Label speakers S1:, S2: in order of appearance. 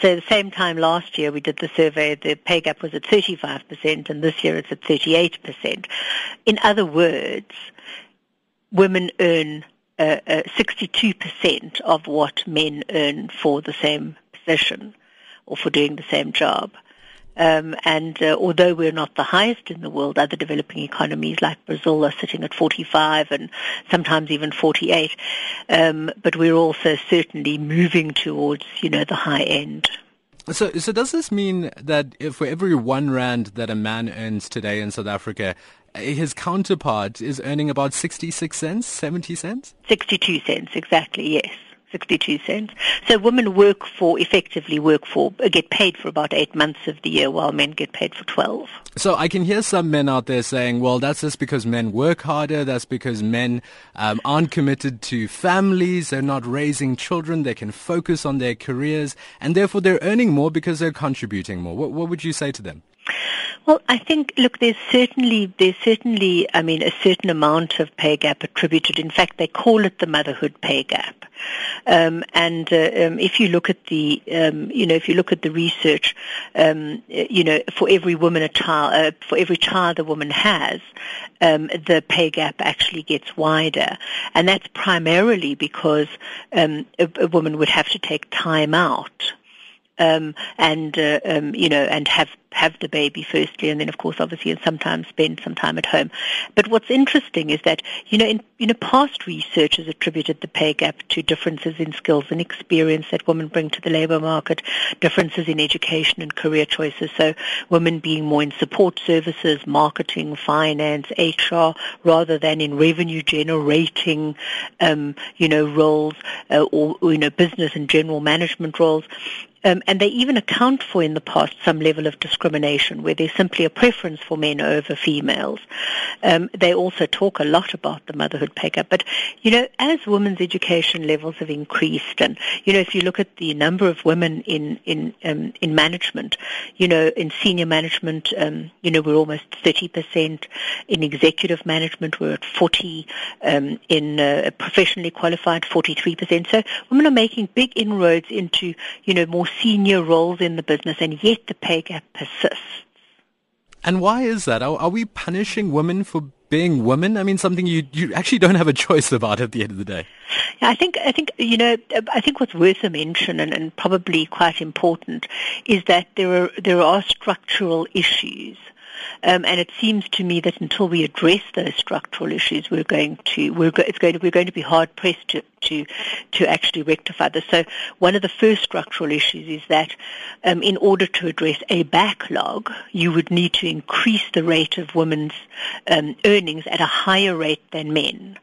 S1: So the same time last year we did the survey, the pay gap was at 35% and this year it's at 38%. In other words, women earn uh, uh, 62% of what men earn for the same position or for doing the same job. Um, and uh, although we're not the highest in the world, other developing economies like Brazil are sitting at 45 and sometimes even 48. Um, but we're also certainly moving towards, you know, the high end.
S2: So, so does this mean that if for every one rand that a man earns today in South Africa, his counterpart is earning about 66 cents, 70 cents?
S1: 62 cents, exactly, yes. 62 cents. So women work for, effectively work for, get paid for about eight months of the year while men get paid for 12.
S2: So I can hear some men out there saying, well, that's just because men work harder. That's because men um, aren't committed to families. They're not raising children. They can focus on their careers and therefore they're earning more because they're contributing more. What, what would you say to them?
S1: Well, I think, look, there's certainly, there's certainly, I mean, a certain amount of pay gap attributed. In fact, they call it the motherhood pay gap. Um, and uh, um, if you look at the, um, you know, if you look at the research, um, you know, for every woman a child, uh, for every child a woman has, um, the pay gap actually gets wider, and that's primarily because um, a, a woman would have to take time out um, and uh, um, you know, and have have the baby firstly, and then of course, obviously, and sometimes spend some time at home. But what's interesting is that you know, in you know, past research has attributed the pay gap to differences in skills and experience that women bring to the labour market, differences in education and career choices. So women being more in support services, marketing, finance, HR, rather than in revenue generating, um, you know, roles uh, or you know, business and general management roles. Um, and they even account for in the past some level of discrimination where there's simply a preference for men over females. Um, they also talk a lot about the motherhood pay gap. But, you know, as women's education levels have increased and, you know, if you look at the number of women in, in, um, in management, you know, in senior management, um, you know, we're almost 30%. In executive management, we're at 40. Um, in uh, professionally qualified, 43%. So women are making big inroads into, you know, more senior roles in the business, and yet the pay gap persists.
S2: And why is that? Are, are we punishing women for being women? I mean, something you you actually don't have a choice about at the end of the day.
S1: Yeah, I think I think you know I think what's worth a mention and, and probably quite important is that there are there are structural issues um, and it seems to me that until we address those structural issues, we're going to we're go, it's going to we're going to be hard pressed to to to actually rectify this. So one of the first structural issues is that um, in order to address a backlog, you would need to increase the rate of women's um, earnings at a higher rate than men.